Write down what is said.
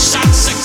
shots.